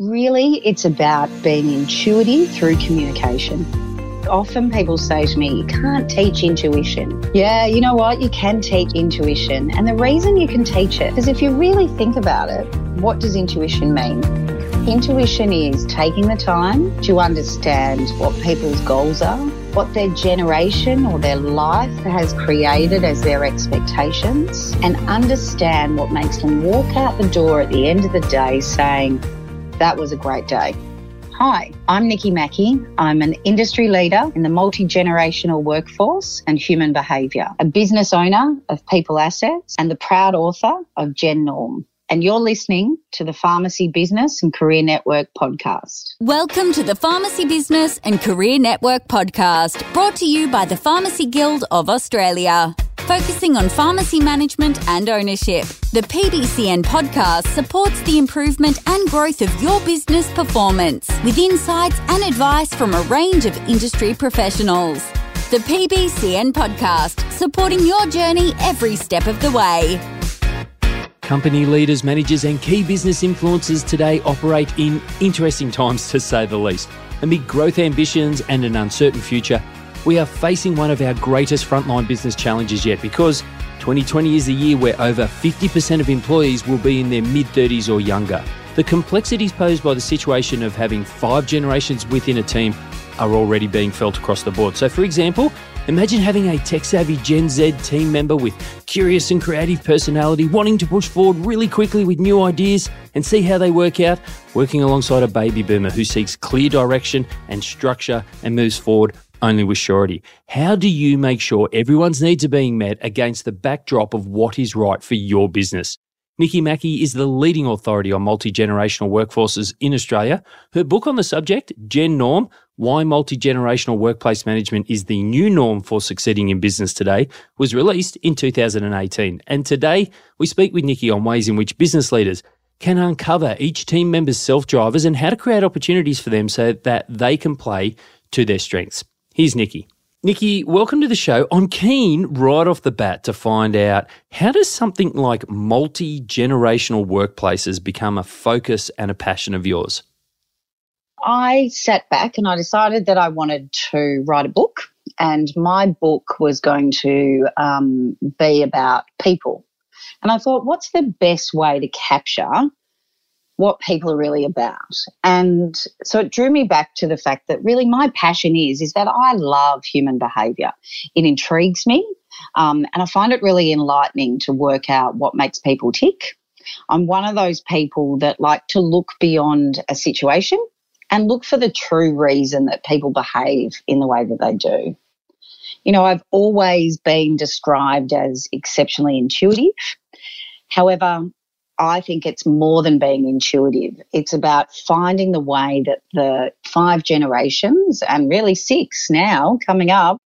Really, it's about being intuitive through communication. Often people say to me, you can't teach intuition. Yeah, you know what? You can teach intuition. And the reason you can teach it is if you really think about it, what does intuition mean? Intuition is taking the time to understand what people's goals are, what their generation or their life has created as their expectations, and understand what makes them walk out the door at the end of the day saying, That was a great day. Hi, I'm Nikki Mackey. I'm an industry leader in the multi generational workforce and human behaviour, a business owner of people assets, and the proud author of Gen Norm and you're listening to the Pharmacy Business and Career Network podcast. Welcome to the Pharmacy Business and Career Network podcast, brought to you by the Pharmacy Guild of Australia. Focusing on pharmacy management and ownership, the PBCN podcast supports the improvement and growth of your business performance with insights and advice from a range of industry professionals. The PBCN podcast, supporting your journey every step of the way. Company leaders, managers, and key business influencers today operate in interesting times to say the least. Amid growth ambitions and an uncertain future, we are facing one of our greatest frontline business challenges yet because 2020 is the year where over 50% of employees will be in their mid 30s or younger. The complexities posed by the situation of having five generations within a team are already being felt across the board. So, for example, Imagine having a tech savvy Gen Z team member with curious and creative personality, wanting to push forward really quickly with new ideas and see how they work out, working alongside a baby boomer who seeks clear direction and structure and moves forward only with surety. How do you make sure everyone's needs are being met against the backdrop of what is right for your business? Nikki Mackey is the leading authority on multi generational workforces in Australia. Her book on the subject, Gen Norm why Multi Generational Workplace Management is the New Norm for Succeeding in Business Today was released in 2018. And today we speak with Nikki on ways in which business leaders can uncover each team member's self drivers and how to create opportunities for them so that they can play to their strengths. Here's Nikki. Nikki, welcome to the show. I'm keen right off the bat to find out how does something like multi generational workplaces become a focus and a passion of yours? I sat back and I decided that I wanted to write a book, and my book was going to um, be about people. And I thought, what's the best way to capture what people are really about? And so it drew me back to the fact that really my passion is is that I love human behaviour. It intrigues me, um, and I find it really enlightening to work out what makes people tick. I'm one of those people that like to look beyond a situation and look for the true reason that people behave in the way that they do. You know, I've always been described as exceptionally intuitive. However, I think it's more than being intuitive. It's about finding the way that the five generations and really six now coming up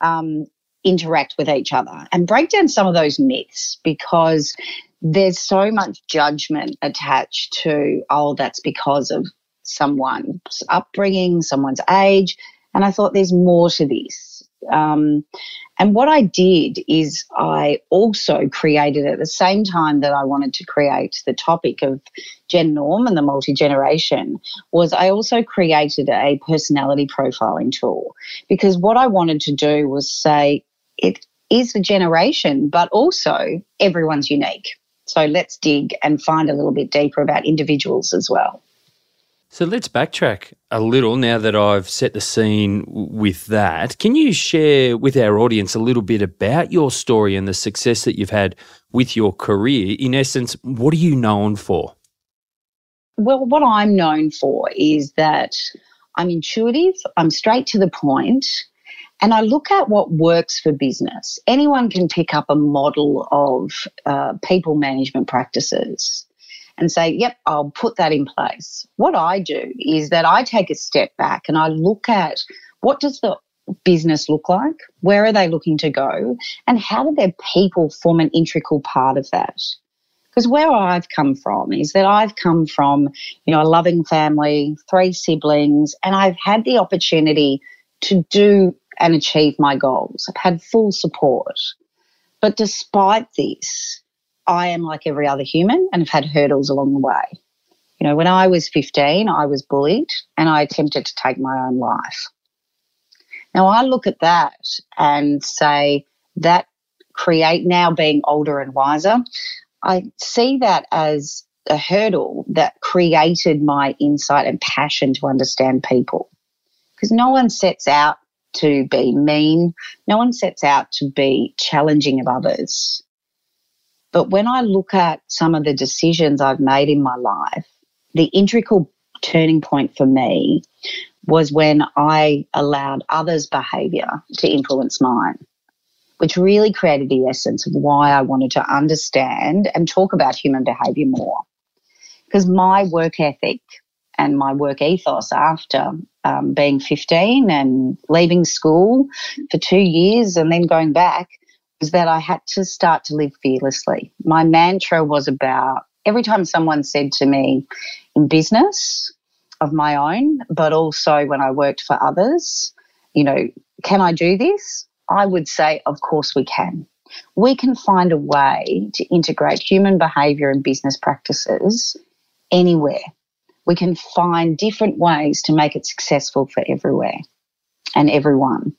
um, interact with each other and break down some of those myths because there's so much judgment attached to, oh, that's because of someone's upbringing, someone's age. And I thought there's more to this. Um, and what I did is I also created at the same time that I wanted to create the topic of Gen Norm and the multi generation was I also created a personality profiling tool because what I wanted to do was say it is the generation, but also everyone's unique. So let's dig and find a little bit deeper about individuals as well. So let's backtrack a little now that I've set the scene with that. Can you share with our audience a little bit about your story and the success that you've had with your career? In essence, what are you known for? Well, what I'm known for is that I'm intuitive, I'm straight to the point, and I look at what works for business. Anyone can pick up a model of uh, people management practices and say, yep, I'll put that in place. What I do is that I take a step back and I look at what does the business look like? Where are they looking to go? And how do their people form an integral part of that? Because where I've come from is that I've come from, you know, a loving family, three siblings, and I've had the opportunity to do and achieve my goals. I've had full support. But despite this, I am like every other human and have had hurdles along the way. You know, when I was 15, I was bullied and I attempted to take my own life. Now I look at that and say that create now being older and wiser, I see that as a hurdle that created my insight and passion to understand people. Because no one sets out to be mean, no one sets out to be challenging of others. But when I look at some of the decisions I've made in my life, the integral turning point for me was when I allowed others' behavior to influence mine which really created the essence of why I wanted to understand and talk about human behavior more. Because my work ethic and my work ethos after um, being 15 and leaving school for two years and then going back was that I had to start to live fearlessly. My mantra was about every time someone said to me in business of my own, but also when I worked for others, you know, can I do this? I would say, of course, we can. We can find a way to integrate human behavior and business practices anywhere. We can find different ways to make it successful for everywhere and everyone.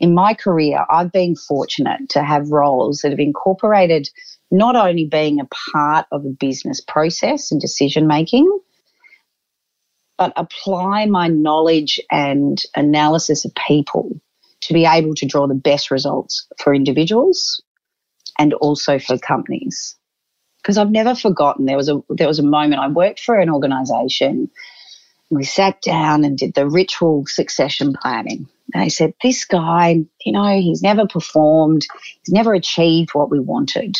In my career, I've been fortunate to have roles that have incorporated not only being a part of a business process and decision making, but apply my knowledge and analysis of people to be able to draw the best results for individuals and also for companies. Because I've never forgotten there was a there was a moment I worked for an organization. We sat down and did the ritual succession planning. And they said, This guy, you know, he's never performed, he's never achieved what we wanted.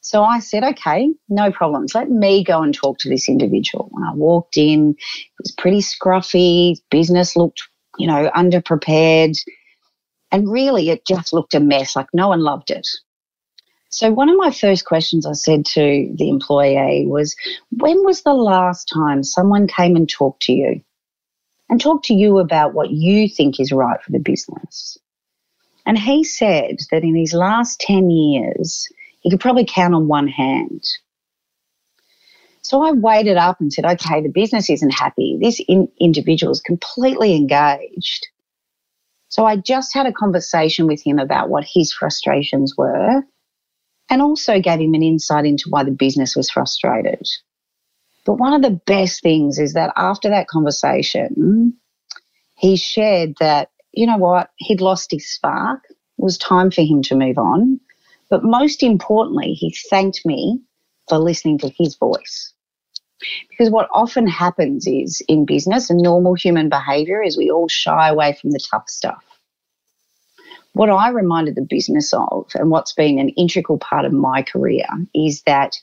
So I said, okay, no problems. Let me go and talk to this individual. And I walked in, it was pretty scruffy, business looked you know, underprepared. And really, it just looked a mess, like no one loved it. So, one of my first questions I said to the employee was, When was the last time someone came and talked to you and talked to you about what you think is right for the business? And he said that in his last 10 years, he could probably count on one hand. So I weighed up and said, okay, the business isn't happy. This in- individual is completely engaged. So I just had a conversation with him about what his frustrations were and also gave him an insight into why the business was frustrated. But one of the best things is that after that conversation, he shared that, you know what, he'd lost his spark. It was time for him to move on. But most importantly, he thanked me for listening to his voice. Because what often happens is in business and normal human behavior is we all shy away from the tough stuff. What I reminded the business of, and what's been an integral part of my career, is that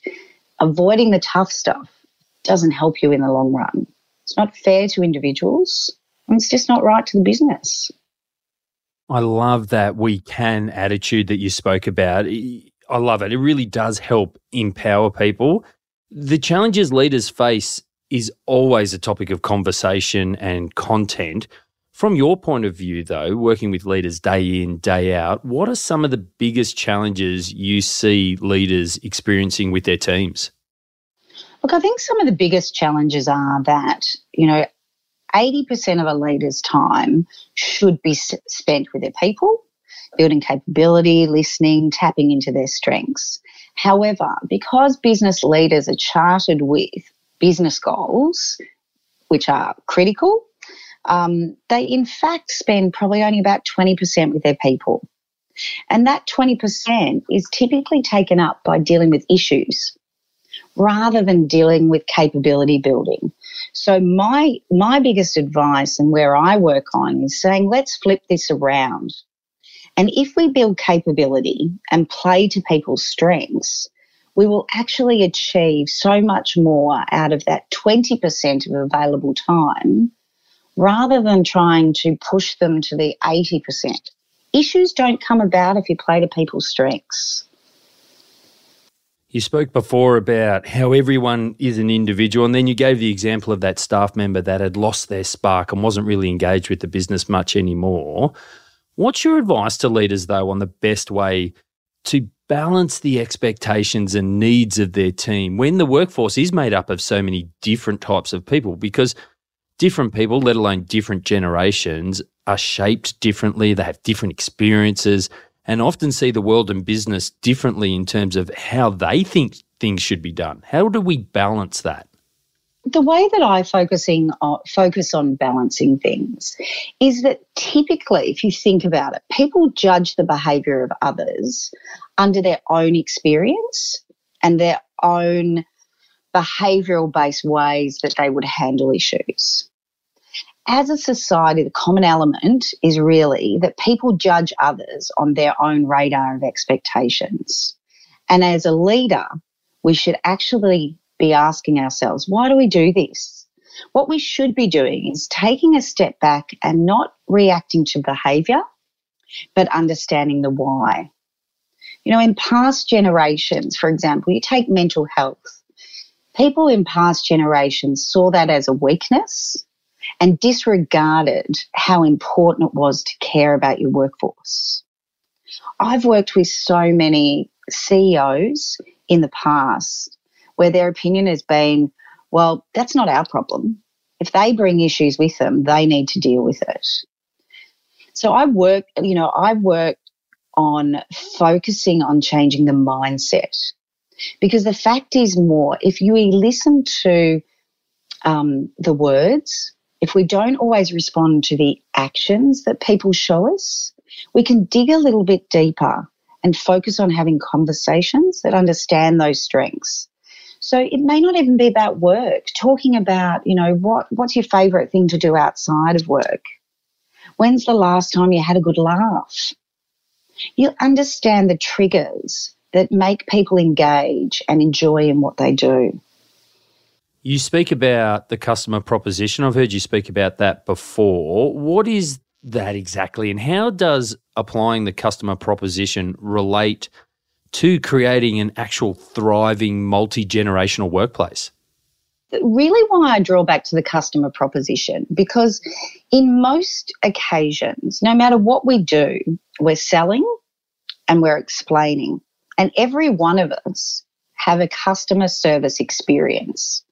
avoiding the tough stuff doesn't help you in the long run. It's not fair to individuals, and it's just not right to the business. I love that we can attitude that you spoke about. I love it. It really does help empower people the challenges leaders face is always a topic of conversation and content. From your point of view, though, working with leaders day in, day out, what are some of the biggest challenges you see leaders experiencing with their teams? Look, I think some of the biggest challenges are that, you know, 80% of a leader's time should be spent with their people, building capability, listening, tapping into their strengths. However, because business leaders are chartered with business goals, which are critical, um, they in fact spend probably only about 20% with their people. And that 20% is typically taken up by dealing with issues rather than dealing with capability building. So my my biggest advice and where I work on is saying let's flip this around. And if we build capability and play to people's strengths, we will actually achieve so much more out of that 20% of available time rather than trying to push them to the 80%. Issues don't come about if you play to people's strengths. You spoke before about how everyone is an individual, and then you gave the example of that staff member that had lost their spark and wasn't really engaged with the business much anymore. What's your advice to leaders, though, on the best way to balance the expectations and needs of their team when the workforce is made up of so many different types of people? Because different people, let alone different generations, are shaped differently, they have different experiences, and often see the world and business differently in terms of how they think things should be done. How do we balance that? the way that I focusing on, focus on balancing things is that typically, if you think about it, people judge the behaviour of others under their own experience and their own behavioural based ways that they would handle issues. As a society, the common element is really that people judge others on their own radar of expectations. And as a leader, we should actually be asking ourselves, why do we do this? What we should be doing is taking a step back and not reacting to behavior, but understanding the why. You know, in past generations, for example, you take mental health. People in past generations saw that as a weakness and disregarded how important it was to care about your workforce. I've worked with so many CEOs in the past where their opinion has been, well, that's not our problem. If they bring issues with them, they need to deal with it. So I work, you know, I work on focusing on changing the mindset because the fact is more, if you listen to um, the words, if we don't always respond to the actions that people show us, we can dig a little bit deeper and focus on having conversations that understand those strengths so it may not even be about work, talking about, you know, what, what's your favorite thing to do outside of work? When's the last time you had a good laugh? You understand the triggers that make people engage and enjoy in what they do. You speak about the customer proposition. I've heard you speak about that before. What is that exactly, and how does applying the customer proposition relate to creating an actual thriving multi generational workplace? Really, why I draw back to the customer proposition because in most occasions, no matter what we do, we're selling and we're explaining, and every one of us have a customer service experience.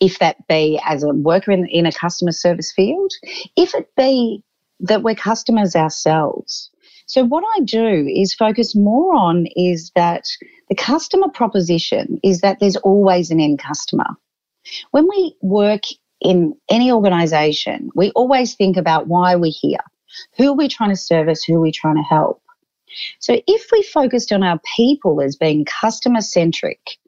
If that be as a worker in, in a customer service field, if it be that we're customers ourselves, so what I do is focus more on is that the customer proposition is that there's always an end customer. When we work in any organization, we always think about why we're here. Who are we trying to service? Who are we trying to help? So if we focused on our people as being customer centric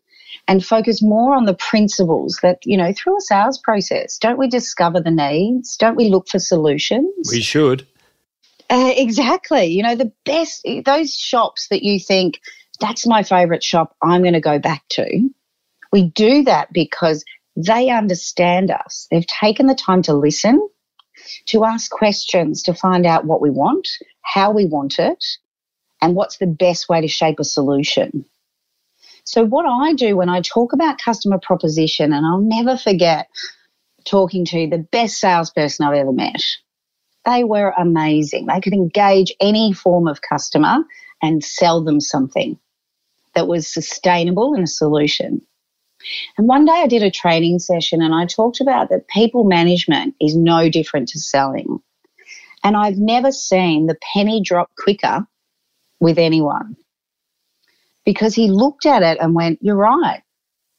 and focus more on the principles that, you know, through a sales process, don't we discover the needs? Don't we look for solutions? We should. Uh, exactly. You know, the best, those shops that you think, that's my favorite shop, I'm going to go back to. We do that because they understand us. They've taken the time to listen, to ask questions, to find out what we want, how we want it, and what's the best way to shape a solution. So, what I do when I talk about customer proposition, and I'll never forget talking to the best salesperson I've ever met they were amazing. They could engage any form of customer and sell them something that was sustainable and a solution. And one day I did a training session and I talked about that people management is no different to selling. And I've never seen the penny drop quicker with anyone because he looked at it and went, You're right.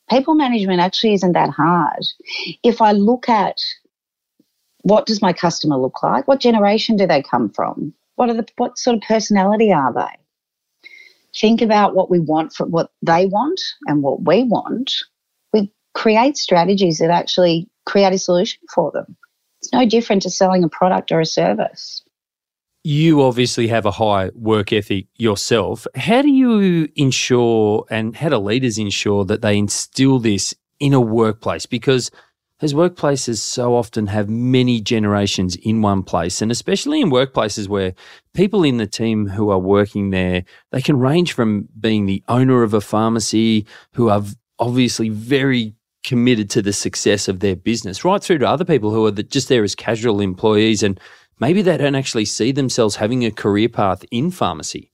People management actually isn't that hard. If I look at what does my customer look like? What generation do they come from? What are the what sort of personality are they? Think about what we want for what they want and what we want. We create strategies that actually create a solution for them. It's no different to selling a product or a service. You obviously have a high work ethic yourself. How do you ensure and how do leaders ensure that they instill this in a workplace? Because as workplaces so often have many generations in one place, and especially in workplaces where people in the team who are working there, they can range from being the owner of a pharmacy who are obviously very committed to the success of their business, right through to other people who are just there as casual employees and maybe they don't actually see themselves having a career path in pharmacy.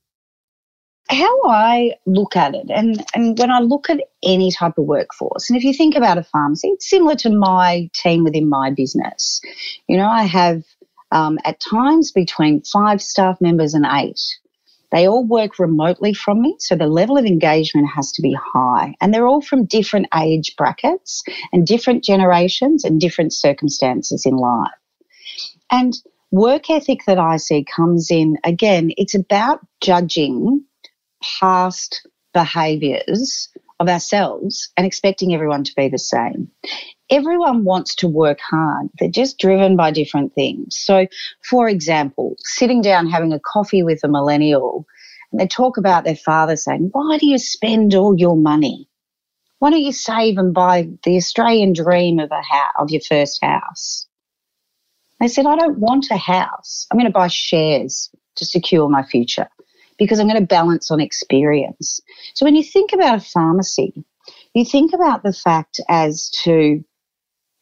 how I look at it, and, and when I look at any type of workforce, and if you think about a pharmacy, it's similar to my team within my business. You know, I have um, at times between five staff members and eight. They all work remotely from me, so the level of engagement has to be high. And they're all from different age brackets and different generations and different circumstances in life. And work ethic that I see comes in again, it's about judging past behaviors of ourselves and expecting everyone to be the same. Everyone wants to work hard. They're just driven by different things. So, for example, sitting down having a coffee with a millennial, and they talk about their father saying, Why do you spend all your money? Why don't you save and buy the Australian dream of a house, of your first house? They said, I don't want a house. I'm going to buy shares to secure my future because I'm going to balance on experience. So when you think about a pharmacy, you think about the fact as to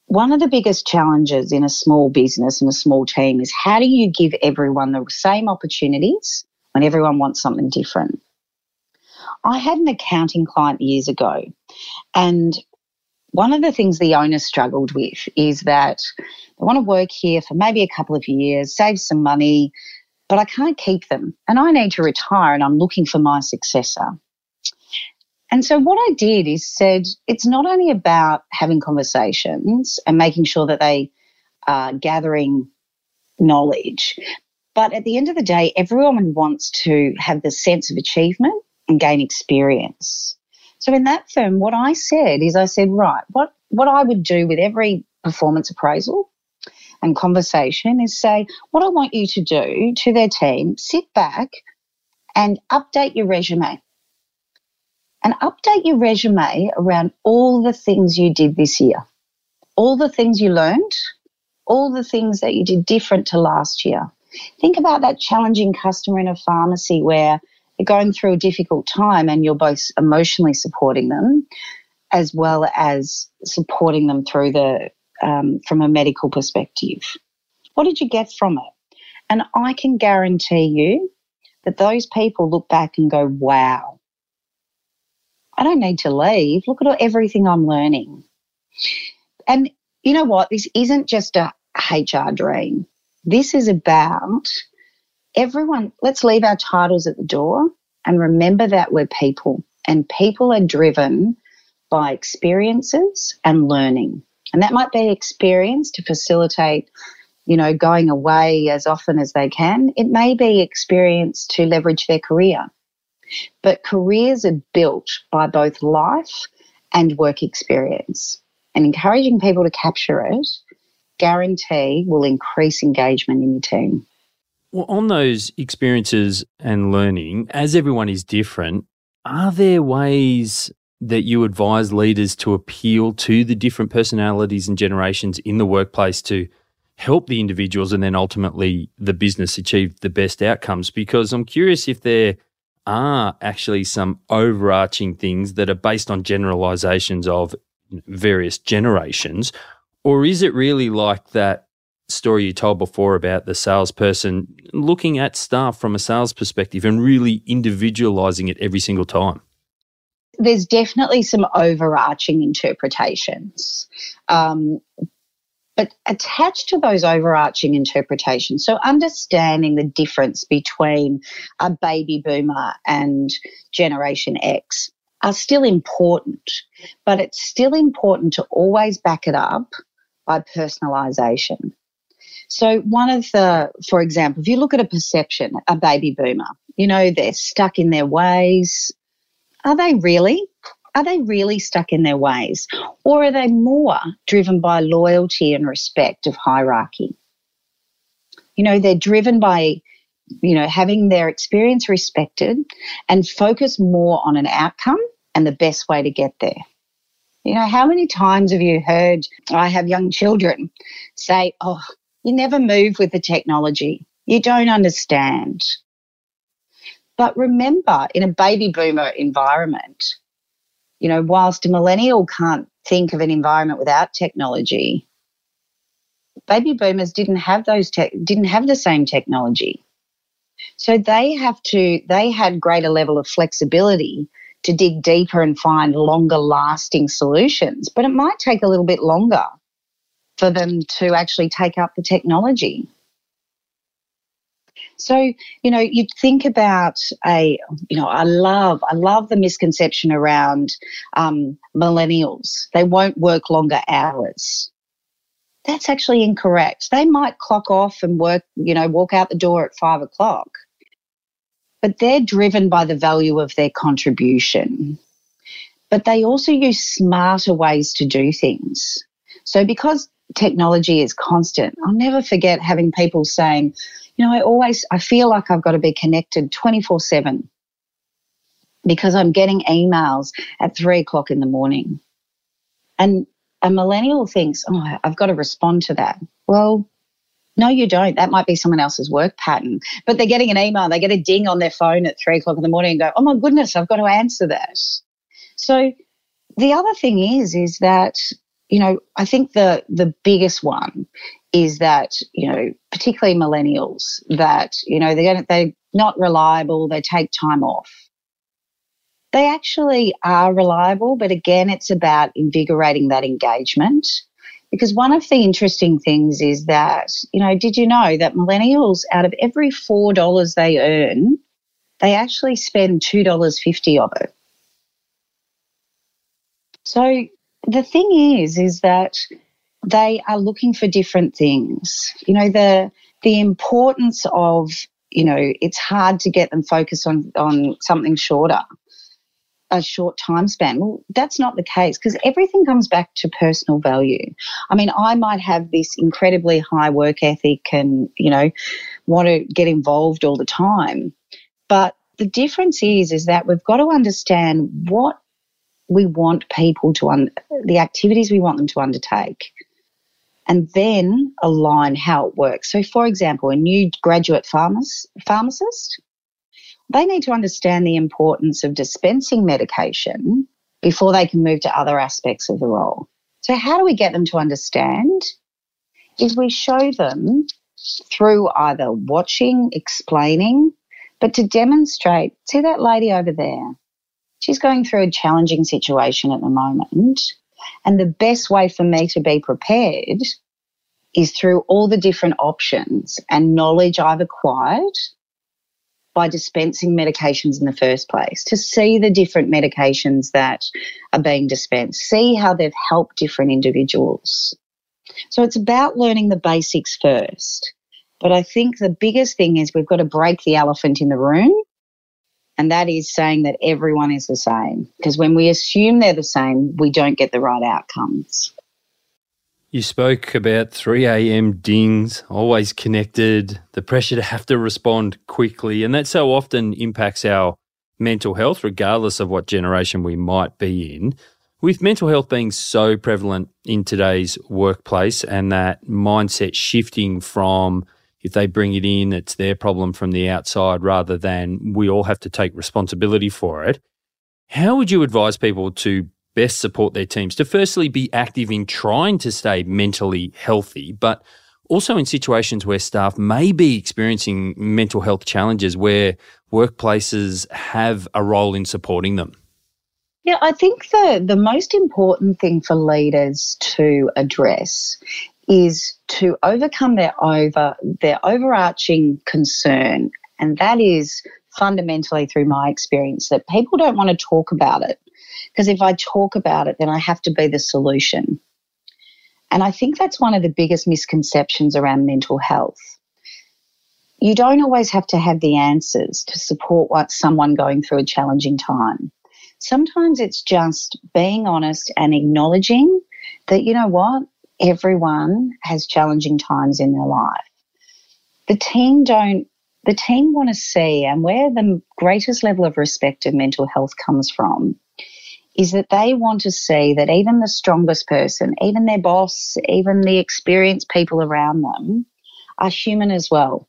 one of the biggest challenges in a small business and a small team is how do you give everyone the same opportunities when everyone wants something different? I had an accounting client years ago, and one of the things the owner struggled with is that they want to work here for maybe a couple of years, save some money, but I can't keep them and I need to retire and I'm looking for my successor. And so what I did is said it's not only about having conversations and making sure that they are gathering knowledge, but at the end of the day, everyone wants to have the sense of achievement and gain experience. So in that firm, what I said is I said, right, what, what I would do with every performance appraisal and conversation is say, what I want you to do to their team, sit back and update your resume. And update your resume around all the things you did this year, all the things you learned, all the things that you did different to last year. Think about that challenging customer in a pharmacy where going through a difficult time and you're both emotionally supporting them as well as supporting them through the um, from a medical perspective. What did you get from it? And I can guarantee you that those people look back and go, wow, I don't need to leave. Look at everything I'm learning. And you know what? This isn't just a HR dream. This is about everyone. Let's leave our titles at the door and remember that we're people, and people are driven by experiences and learning. And that might be experience to facilitate, you know, going away as often as they can. It may be experience to leverage their career. But careers are built by both life and work experience. And encouraging people to capture it, guarantee, will increase engagement in your team. Well, on those experiences and learning, as everyone is different, are there ways that you advise leaders to appeal to the different personalities and generations in the workplace to help the individuals and then ultimately the business achieve the best outcomes? Because I'm curious if there are actually some overarching things that are based on generalizations of various generations, or is it really like that story you told before about the salesperson looking at staff from a sales perspective and really individualizing it every single time? there's definitely some overarching interpretations. Um, but attached to those overarching interpretations, so understanding the difference between a baby boomer and Generation X are still important, but it's still important to always back it up by personalisation. So, one of the, for example, if you look at a perception, a baby boomer, you know, they're stuck in their ways, are they really? Are they really stuck in their ways? Or are they more driven by loyalty and respect of hierarchy? You know, they're driven by, you know, having their experience respected and focus more on an outcome and the best way to get there. You know, how many times have you heard, I have young children say, oh, you never move with the technology. You don't understand. But remember, in a baby boomer environment, you know, whilst a millennial can't think of an environment without technology, baby boomers didn't have those te- didn't have the same technology. So they have to, they had greater level of flexibility to dig deeper and find longer lasting solutions. But it might take a little bit longer for them to actually take up the technology. So, you know, you think about a, you know, I love, I love the misconception around um, millennials. They won't work longer hours. That's actually incorrect. They might clock off and work, you know, walk out the door at five o'clock but they're driven by the value of their contribution. But they also use smarter ways to do things. So because technology is constant, I'll never forget having people saying, you know, I always I feel like I've got to be connected 24 7 because I'm getting emails at three o'clock in the morning. And a millennial thinks, oh, I've got to respond to that. Well, no, you don't. That might be someone else's work pattern. But they're getting an email, they get a ding on their phone at three o'clock in the morning and go, oh my goodness, I've got to answer that. So the other thing is, is that, you know, I think the the biggest one is that, you know, particularly millennials, that, you know, they're they're not reliable, they take time off. They actually are reliable, but again, it's about invigorating that engagement because one of the interesting things is that, you know, did you know that millennials, out of every $4 they earn, they actually spend $2.50 of it. So the thing is, is that they are looking for different things. You know, the the importance of, you know, it's hard to get them focused on on something shorter a short time span. Well, that's not the case because everything comes back to personal value. I mean, I might have this incredibly high work ethic and, you know, want to get involved all the time. But the difference is, is that we've got to understand what we want people to, un- the activities we want them to undertake and then align how it works. So, for example, a new graduate pharmacist, pharmacist they need to understand the importance of dispensing medication before they can move to other aspects of the role. So, how do we get them to understand? Is we show them through either watching, explaining, but to demonstrate see that lady over there? She's going through a challenging situation at the moment. And the best way for me to be prepared is through all the different options and knowledge I've acquired by dispensing medications in the first place, to see the different medications that are being dispensed, see how they've helped different individuals. So it's about learning the basics first. But I think the biggest thing is we've got to break the elephant in the room. And that is saying that everyone is the same. Because when we assume they're the same, we don't get the right outcomes. You spoke about 3 a.m. dings, always connected, the pressure to have to respond quickly, and that so often impacts our mental health, regardless of what generation we might be in. With mental health being so prevalent in today's workplace and that mindset shifting from if they bring it in, it's their problem from the outside rather than we all have to take responsibility for it. How would you advise people to best support their teams to firstly be active in trying to stay mentally healthy, but also in situations where staff may be experiencing mental health challenges where workplaces have a role in supporting them? Yeah, I think the, the most important thing for leaders to address is to overcome their over their overarching concern. And that is fundamentally through my experience that people don't want to talk about it. Because if I talk about it, then I have to be the solution. And I think that's one of the biggest misconceptions around mental health. You don't always have to have the answers to support what someone going through a challenging time. Sometimes it's just being honest and acknowledging that, you know what, everyone has challenging times in their life. The team don't the team want to see and where the greatest level of respect of mental health comes from is that they want to see that even the strongest person, even their boss, even the experienced people around them are human as well.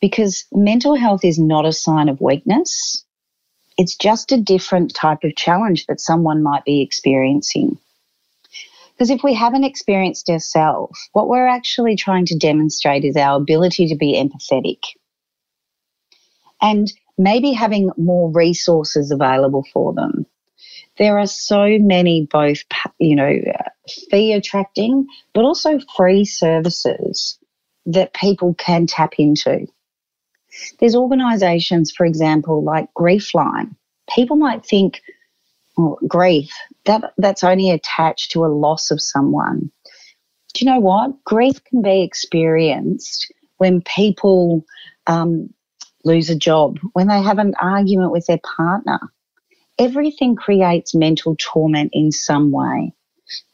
Because mental health is not a sign of weakness. It's just a different type of challenge that someone might be experiencing. Because if we haven't experienced ourselves, what we're actually trying to demonstrate is our ability to be empathetic. and maybe having more resources available for them. There are so many both, you know, fee attracting, but also free services that people can tap into. There's organisations, for example, like Griefline. People might think, well, grief, that, that's only attached to a loss of someone. Do you know what? Grief can be experienced when people um, lose a job, when they have an argument with their partner. Everything creates mental torment in some way.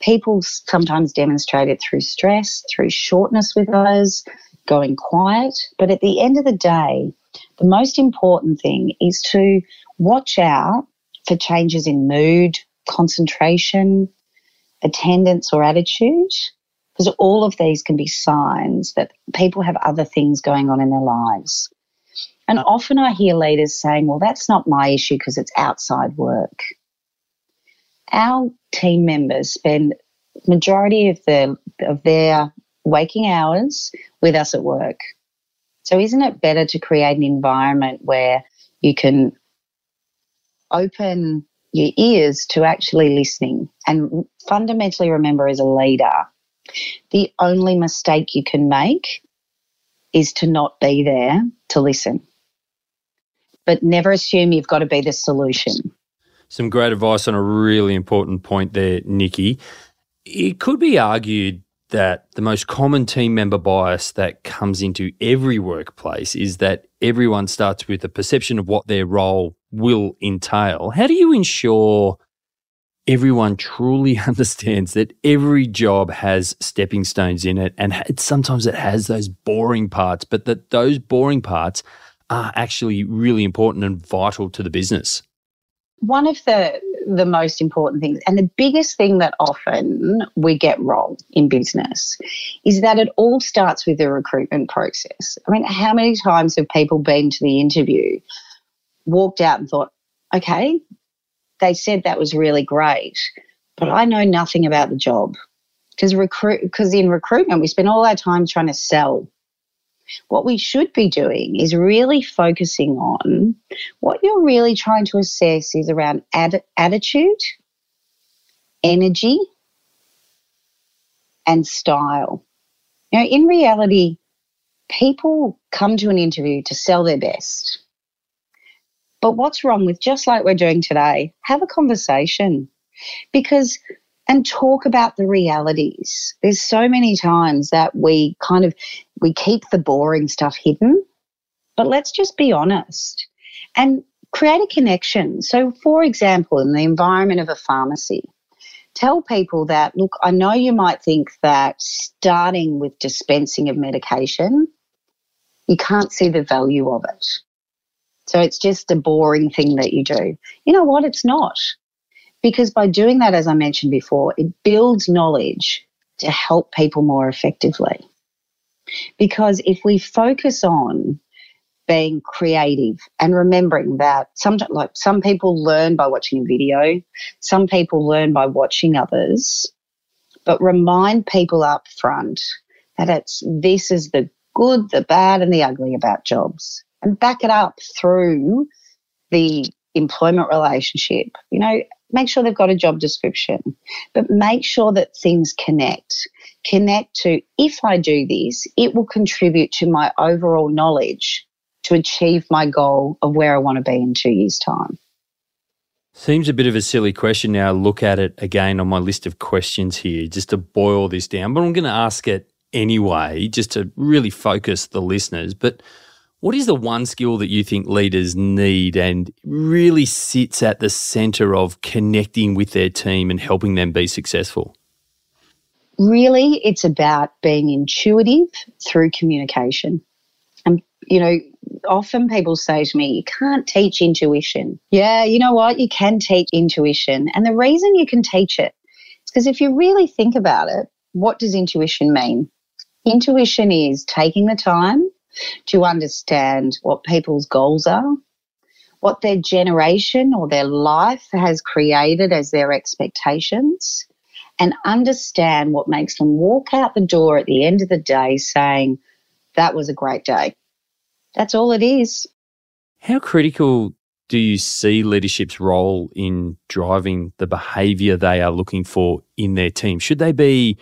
People sometimes demonstrate it through stress, through shortness with others, going quiet. But at the end of the day, the most important thing is to watch out for changes in mood, concentration, attendance, or attitude, because all of these can be signs that people have other things going on in their lives. And often I hear leaders saying, well, that's not my issue because it's outside work. Our team members spend majority of their of their waking hours with us at work. So isn't it better to create an environment where you can open your ears to actually listening and fundamentally remember as a leader, the only mistake you can make is to not be there to listen. But never assume you've got to be the solution. Some great advice on a really important point there, Nikki. It could be argued that the most common team member bias that comes into every workplace is that everyone starts with a perception of what their role will entail. How do you ensure everyone truly understands that every job has stepping stones in it and sometimes it has those boring parts, but that those boring parts are actually really important and vital to the business? One of the the most important things and the biggest thing that often we get wrong in business is that it all starts with the recruitment process. I mean, how many times have people been to the interview, walked out and thought, okay, they said that was really great, but I know nothing about the job. Because recruit because in recruitment we spend all our time trying to sell what we should be doing is really focusing on what you're really trying to assess is around ad- attitude, energy, and style. Know, in reality, people come to an interview to sell their best. But what's wrong with just like we're doing today, have a conversation because and talk about the realities. There's so many times that we kind of we keep the boring stuff hidden, but let's just be honest and create a connection. So for example, in the environment of a pharmacy, tell people that look, I know you might think that starting with dispensing of medication, you can't see the value of it. So it's just a boring thing that you do. You know what? It's not. Because by doing that, as I mentioned before, it builds knowledge to help people more effectively. Because if we focus on being creative and remembering that some like some people learn by watching a video, some people learn by watching others, but remind people up front that it's this is the good, the bad, and the ugly about jobs, and back it up through the employment relationship. You know, make sure they've got a job description, but make sure that things connect. Connect to if I do this, it will contribute to my overall knowledge to achieve my goal of where I want to be in two years' time. Seems a bit of a silly question now. Look at it again on my list of questions here, just to boil this down, but I'm going to ask it anyway, just to really focus the listeners. But what is the one skill that you think leaders need and really sits at the center of connecting with their team and helping them be successful? Really, it's about being intuitive through communication. And, you know, often people say to me, you can't teach intuition. Yeah, you know what? You can teach intuition. And the reason you can teach it is because if you really think about it, what does intuition mean? Intuition is taking the time to understand what people's goals are, what their generation or their life has created as their expectations, and understand what makes them walk out the door at the end of the day saying, That was a great day. That's all it is. How critical do you see leadership's role in driving the behavior they are looking for in their team? Should they be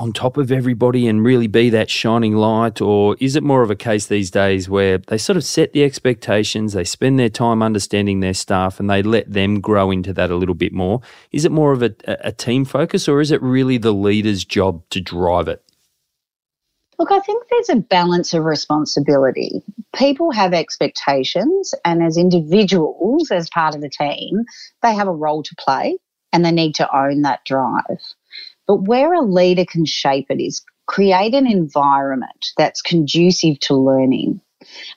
on top of everybody and really be that shining light? Or is it more of a case these days where they sort of set the expectations, they spend their time understanding their staff, and they let them grow into that a little bit more? Is it more of a, a team focus, or is it really the leader's job to drive it? Look, I think there's a balance of responsibility. People have expectations, and as individuals, as part of the team, they have a role to play and they need to own that drive. But where a leader can shape it is create an environment that's conducive to learning.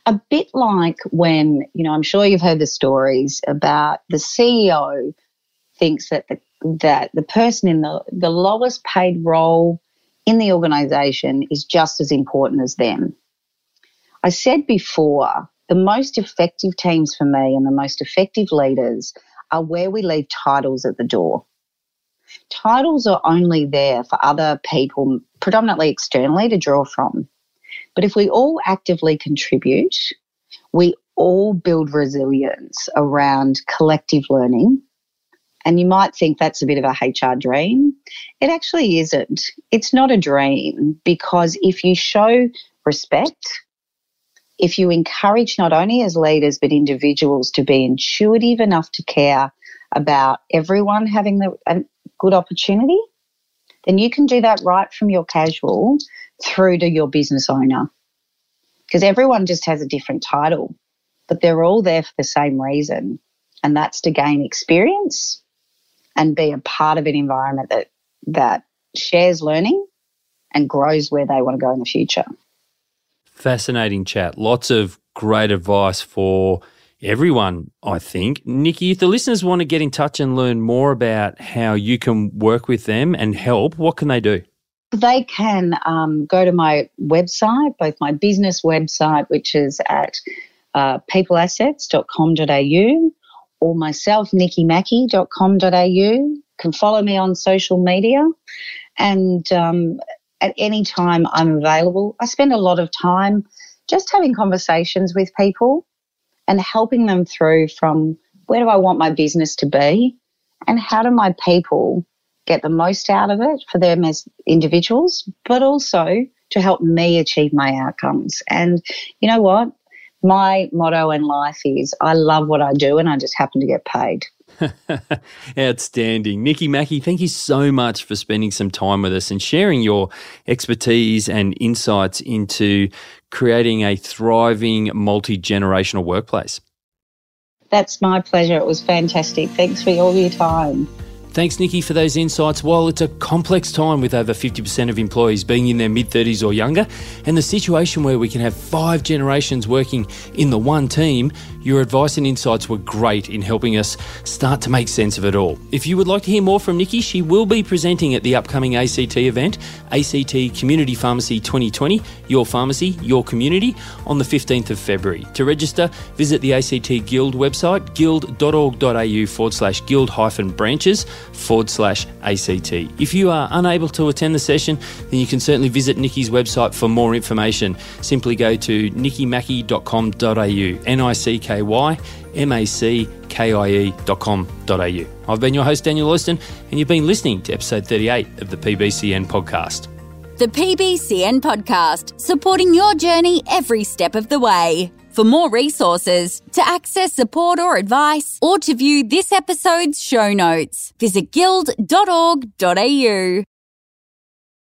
A bit like when, you know, I'm sure you've heard the stories about the CEO thinks that the that the person in the, the lowest paid role in the organization is just as important as them. I said before, the most effective teams for me and the most effective leaders are where we leave titles at the door. Titles are only there for other people, predominantly externally, to draw from. But if we all actively contribute, we all build resilience around collective learning and you might think that's a bit of a HR dream. It actually isn't. It's not a dream because if you show respect, if you encourage not only as leaders but individuals to be intuitive enough to care about everyone having the, a good opportunity, then you can do that right from your casual through to your business owner. Because everyone just has a different title, but they're all there for the same reason, and that's to gain experience and be a part of an environment that that shares learning and grows where they want to go in the future. Fascinating chat. Lots of great advice for everyone, I think. Nicky, if the listeners want to get in touch and learn more about how you can work with them and help, what can they do? They can um, go to my website, both my business website, which is at uh, peopleassets.com.au, or myself, nickymackie.com.au. Can follow me on social media. And um, at any time I'm available. I spend a lot of time just having conversations with people and helping them through from where do I want my business to be and how do my people get the most out of it for them as individuals, but also to help me achieve my outcomes. And you know what? my motto in life is I love what I do and I just happen to get paid. Outstanding. Nicky Mackie, thank you so much for spending some time with us and sharing your expertise and insights into creating a thriving multi generational workplace. That's my pleasure. It was fantastic. Thanks for all your time. Thanks, Nicky, for those insights. While it's a complex time with over 50% of employees being in their mid 30s or younger, and the situation where we can have five generations working in the one team, your advice and insights were great in helping us start to make sense of it all. If you would like to hear more from Nicky, she will be presenting at the upcoming ACT event, ACT Community Pharmacy 2020, Your Pharmacy, Your Community, on the 15th of February. To register, visit the ACT Guild website, guild.org.au forward slash guild hyphen branches forward slash ACT. If you are unable to attend the session, then you can certainly visit Nicky's website for more information. Simply go to nickymackie.com.au, N I C K Y M A C K I E.com.au. I've been your host, Daniel Oyston, and you've been listening to episode 38 of the PBCN podcast. The PBCN podcast, supporting your journey every step of the way. For more resources, to access support or advice, or to view this episode's show notes, visit guild.org.au.